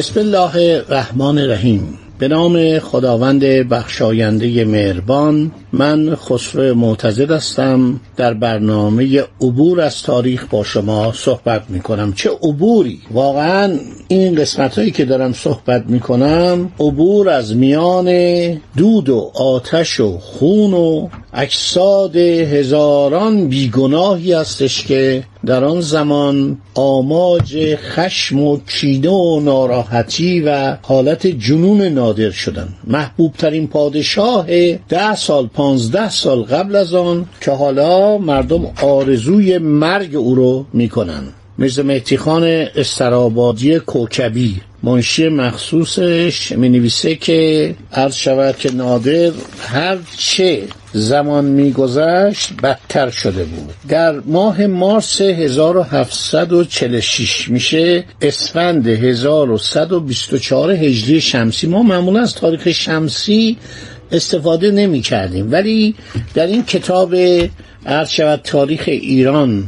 بسم الله الرحمن الرحیم. به نام خداوند بخشاینده مهربان من خسرو معتزد هستم. در برنامه عبور از تاریخ با شما صحبت می کنم چه عبوری؟ واقعا این قسمت هایی که دارم صحبت می کنم عبور از میان دود و آتش و خون و اجساد هزاران بیگناهی هستش که در آن زمان آماج خشم و کینه و ناراحتی و حالت جنون نادر شدن. محبوب ترین پادشاه ده سال پانزده سال قبل از آن که حالا مردم آرزوی مرگ او رو می‌کنن. مثل مهتیخان استرابادی کوکبی. منشی مخصوصش می نویسه که عرض شود که نادر هر چه زمان میگذشت بدتر شده بود. در ماه مارس 1746 میشه اسفند 1124 هجری شمسی. ما معمولا از تاریخ شمسی استفاده نمی کردیم ولی در این کتاب عرض شود تاریخ ایران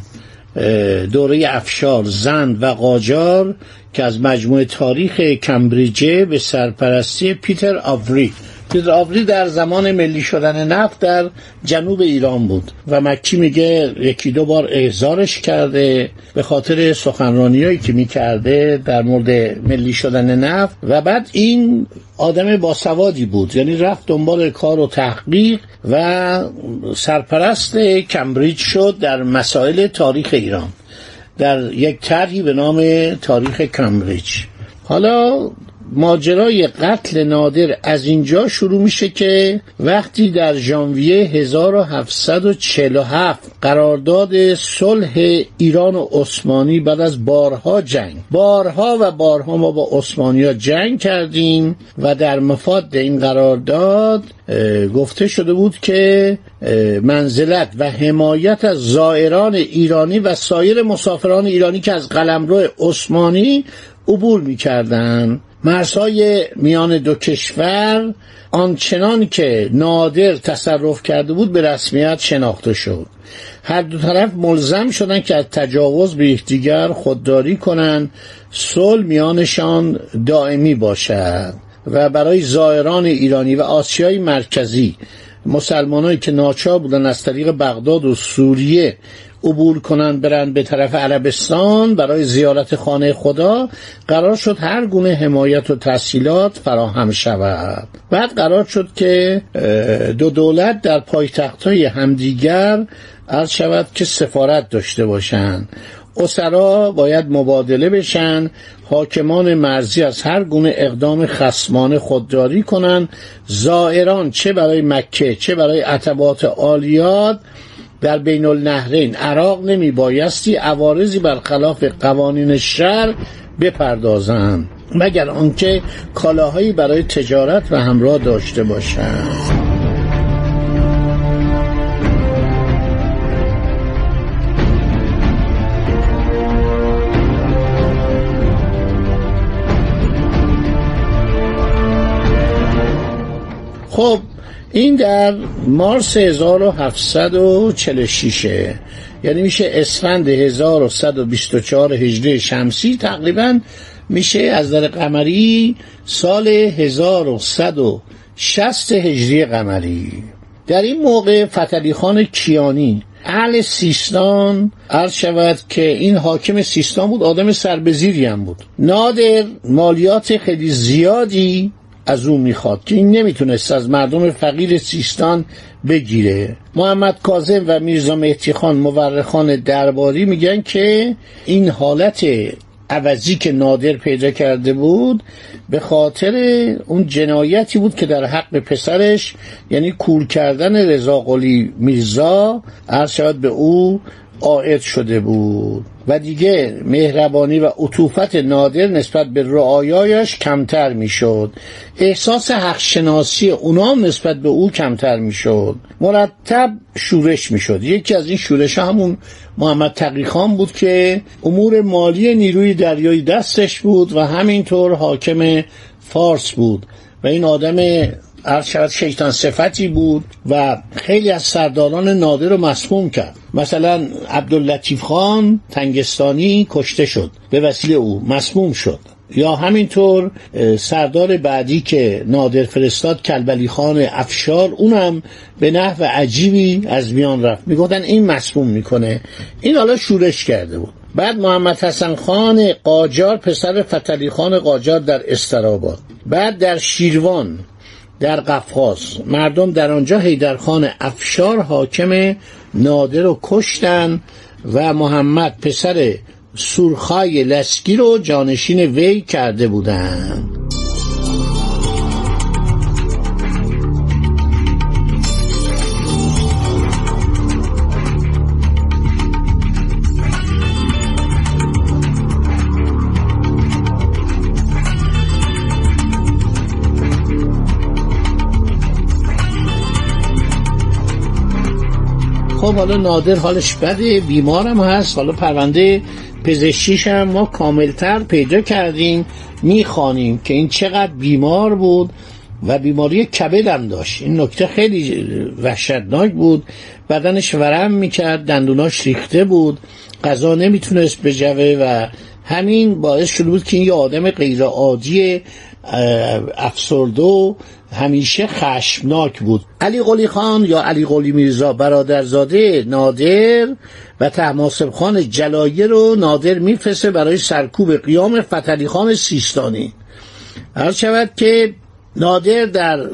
دوره افشار زند و قاجار که از مجموعه تاریخ کمبریجه به سرپرستی پیتر آوری آوری در زمان ملی شدن نفت در جنوب ایران بود و مکی میگه یکی دو بار احضارش کرده به خاطر سخنرانیایی که می‌کرده در مورد ملی شدن نفت و بعد این آدم باسوادی بود. یعنی رفت دنبال کار و تحقیق و سرپرست کمبریج شد در مسائل تاریخ ایران در یک طرحی به نام تاریخ کمبریج. حالا ماجرای قتل نادر از اینجا شروع میشه که وقتی در ژانویه 1747 قرارداد صلح ایران و عثمانی بعد از بارها جنگ. بارها و بارها ما با عثمانیا جنگ کردیم و در مفاد این قرارداد گفته شده بود که منزلت و حمایت از زائران ایرانی و سایر مسافران ایرانی که از قلمرو عثمانی عبور می‌کردند مرزهای میان دو کشور آنچنان که نادر تصرف کرده بود به رسمیت شناخته شد. هر دو طرف ملزم شدن که از تجاوز به یکدیگر خودداری کنند. صلح میانشان دائمی باشد و برای زائران ایرانی و آسیای مرکزی مسلمانایی که ناچار بودن از طریق بغداد و سوریه عبور کنند برند به طرف عربستان برای زیارت خانه خدا قرار شد هر گونه حمایت و تسهیلات فراهم شود. بعد قرار شد که دو دولت در پایتخت های همدیگر عرض شود که سفارت داشته باشند. اسرا باید مبادله بشن حاکمان مرزی از هر گونه اقدام خسمانه خودداری کنند زائران چه برای مکه چه برای عتبات عالیات در بین النهرین عراق نمی بایستی عوارضی برخلاف قوانین شهر بپردازند مگر آنکه کالاهایی برای تجارت و همراه داشته باشند خب این در مارس 1746 یعنی میشه اسفند 1124 هجری شمسی تقریبا میشه از در قمری سال 1160 هجری قمری. در این موقع فتلی خان کیانی اهل سیستان عرض شود که این حاکم سیستان بود آدم سربزیری هم بود. نادر مالیات خیلی زیادی از او می‌خواد که این نمی‌تونست از مردم فقیر سیستان بگیره. محمد کاظم و میرزا مهدی خان مورخان درباری میگن که این حالت عوضی که نادر پیدا کرده بود به خاطر اون جنایتی بود که در حق پسرش یعنی کور کردن رضا قلی میرزا عرض شود به او عائد شده بود و دیگه مهربانی و عطوفت نادر نسبت به رعایایش کمتر می‌شد. احساس حق شناسی اونا نسبت به او کمتر می‌شد. مرتب شورش می‌شد. یکی از این شورش همون محمد تقیخان بود که امور مالی نیروی دریایی دستش بود و همینطور حاکم فارس بود و این آدم عرض شود شیطان صفتی بود و خیلی از سرداران نادر رو مسموم کرد. مثلا عبداللطیف خان تنگستانی کشته شد به وسیله او مسموم شد. یا همینطور سردار بعدی که نادر فرستاد کلبلی خان افشار اونم به نحو عجیبی از میان رفت. می‌گفتن این مسموم می‌کنه. این حالا شورش کرده بود. بعد محمد حسن خان قاجار پسر فتلی خان قاجار در استراباد. بعد در شیروان در قفقاز. مردم در آنجا هیدرخان افشار حاکم نادر رو کشتن و محمد پسر سورخای لسکی رو جانشین وی کرده بودند خب حالا نادر حالش بده بیمارم هست حالا پرونده پزشکیش هم ما کاملتر پیدا کردیم می‌خوانیم که این چقدر بیمار بود و بیماری کبدم داشت. این نکته خیلی وحشتناک بود بدنش ورم می‌کرد دندوناش ریخته بود غذا نمی‌تونست بجوه و همین باعث شده بود که این یه آدم غیر عادی افسرده همیشه خشمناک بود. علی قلی خان یا علی قلی میرزا برادرزاده نادر و تحماسب خان جلایه رو نادر میفرسته برای سرکوب قیام فتلی خان سیستانی. هر شود که نادر در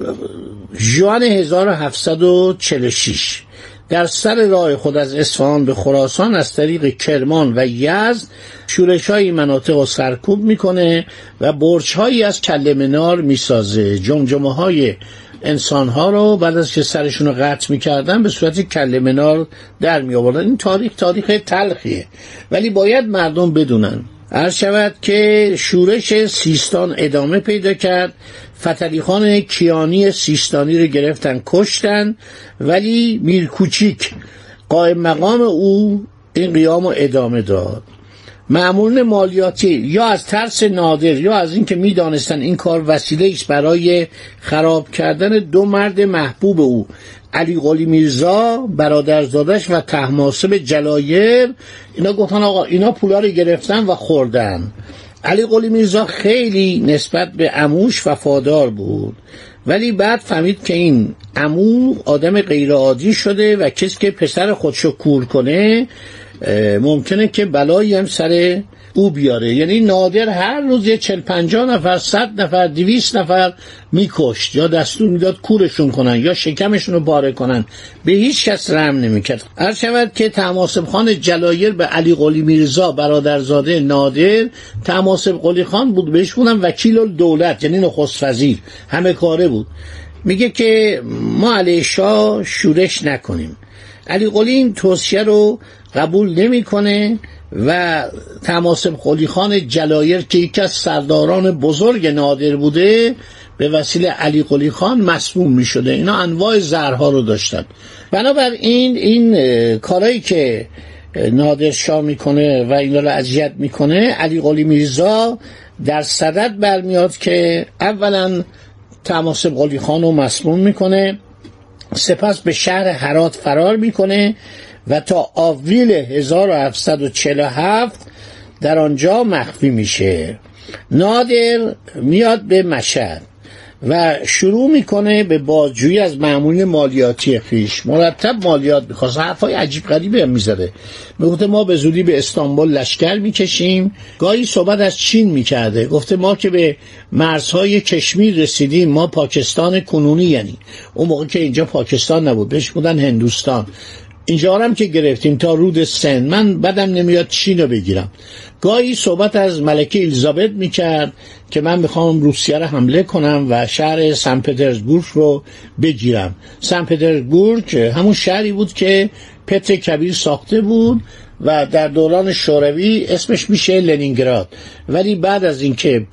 جوان 1746 در سر راه خود از اصفهان به خراسان از طریق کرمان و یزد شورش های مناطق و سرکوب می‌کنه و برچ هایی از کل منار می‌سازه. جمجمه های انسان ها رو بعد از که سرشون رو قطع می‌کردن به صورت کل منار در می آوردن این تاریخ تاریخ تلخیه. ولی باید مردم بدونن. عرض شود که شورش سیستان ادامه پیدا کرد. فتلی خان کیانی سیستانی رو گرفتن کشتن ولی میرکوچیک قائم مقام او این قیام رو ادامه داد. معمولین مالیاتی یا از ترس نادر یا از اینکه می‌دانستن این کار وسیله است برای خراب کردن دو مرد محبوب او علی قلی میرزا برادرزادش و تحماسب جلایر اینا گفتن آقا اینا پولا رو گرفتن و خوردن. علی قلی میرزا خیلی نسبت به اموش وفادار بود. ولی بعد فهمید که این امو آدم غیرعادی شده و کسی که پسر خودشو کور کنه ممکنه که بلایی هم سر او بیاره. یعنی نادر هر روز یه چل پنجا نفر صد نفر دویست نفر میکشت یا دستور می‌داد کورشون کنن یا شکمشون رو باره کنن. به هیچ کس رحم نمی‌کرد. هر شود که تماسب خان جلایر به علی قلی میرزا برادرزاده نادر تماسب قلی خان بود بهش بودن وکیل دولت یعنی نخست وزیر. همه کاره بود. میگه که ما علیه شاه شورش نکنیم. علی قلی این توصیه رو قبول نمی‌کنه. و تماسب قلی خان جلایر که یکی از سرداران بزرگ نادر بوده به وسیله علی قلی خان مسموم می شده اینا انواع زرها رو داشتن. بنابراین این کارایی که نادر شاه می‌کنه و اینا رو اذیت می‌کنه علی قلی میرزا در صدد برمیاد که اولا تماسب قلی خان رو مسموم می‌کنه سپس به شهر حرات فرار می‌کنه و تا آوریل 1747 در آنجا مخفی میشه. نادر میاد به مشهد و شروع می‌کنه به بازجویی از معمول مالیاتی خیش. مرتب مالیات می‌خواست. حرفای عجیب غریبی هم می‌زده. می‌گفته ما به زودی به استانبول لشکر می‌کشیم. گاهی صحبت از چین می‌کرده. گفته ما که به مرزهای کشمیر رسیدیم. ما پاکستان کنونی یعنی. اون موقع که اینجا پاکستان نبود. بهش بودن هندوستان. اینجا هم که گرفتیم تا رود سن. من بدم نمیاد چین رو بگیرم. گاهی صحبت از ملکه الیزابت می‌کرد که من می‌خوام روسیه رو حمله کنم و شهر سن پترزبورگ رو بگیرم. سن پترزبورگ همون شهری بود که پتر کبیر ساخته بود و در دوران شوروی اسمش میشه لنینگراد. ولی بعد از اینکه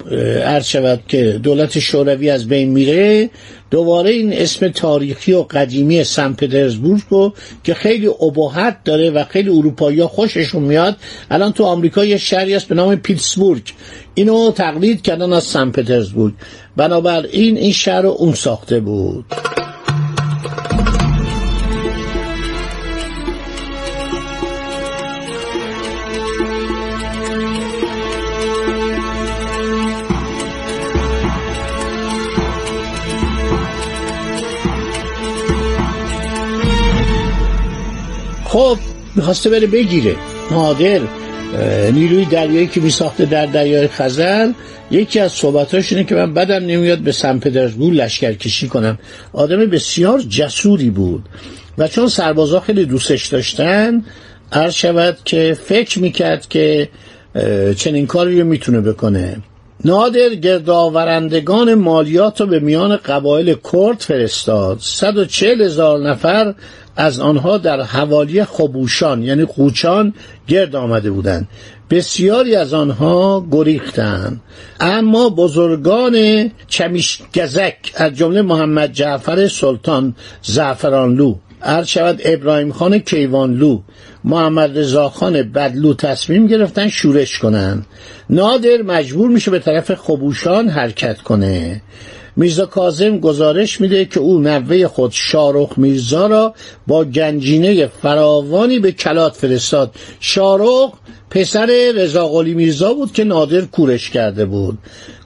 عرض شود که دولت شوروی از بین میره دوباره این اسم تاریخی و قدیمی سن پترزبورگ رو که خیلی ابهت داره و خیلی اروپایی ها خوششون میاد الان تو آمریکا یه شهری است به نام پیتسبورگ اینو تقلید کردن از سن پترزبورگ. بنابراین این شهر رو اون ساخته بود. خب می‌خواسته بره بگیره. نادر نیروی دریایی که میساخته در دریای خزر یکی از صحبتاش اینه که من بدم نمیاد به سن پترزبورگ لشکر کشی کنم. آدم بسیار جسوری بود. و چون سربازا خیلی دوستش داشتن عرض شود که فکر می‌کرد که چنین کاری رو می‌تونه بکنه. نادر گردآورندگان مالیات رو به میان قبایل کرد فرستاد. 140 هزار نفر از آنها در حوالی خبوشان یعنی قوچان گرد آمده بودند. بسیاری از آنها گریختند. اما بزرگان چمیشگزک از جمله محمد جعفر سلطان زعفرانلو عرض ابراهیم خان کیوانلو محمد رضا خان بدلو تصمیم گرفتن شورش کنن. نادر مجبور میشه به طرف خبوشان حرکت کنه. میرزا کازم گزارش میده که او نوه خود شارخ میرزا را با گنجینه فراوانی به کلات فرستاد. شارخ پسر رضا میرزا بود که نادر کورش کرده بود.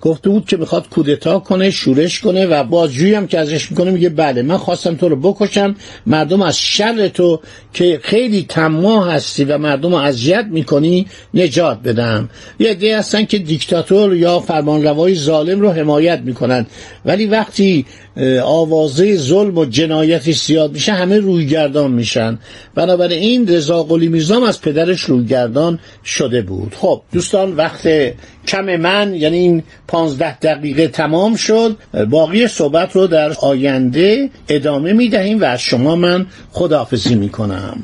گفته بود که می‌خواد کودتا کنه شورش کنه و بازجویی هم که ازش می‌کنه میگه بله من خواستم تو رو بکشم مردم از شر تو که خیلی تماه هستی و مردم رو اذیت می‌کنی نجات بدم. یه عده هستن که دیکتاتور یا فرمانروای ظالم رو حمایت می‌کنن. ولی وقتی آوازه ظلم و جنایتی زیاد میشه همه رویگردان میشن. بنابراین این رضا قلی میرزام از پدرش رویگردان شده بود. خب دوستان وقت کم من یعنی این پانزده دقیقه تمام شد. باقی صحبت رو در آینده ادامه می‌دهیم و از شما من خداحافظی می‌کنم.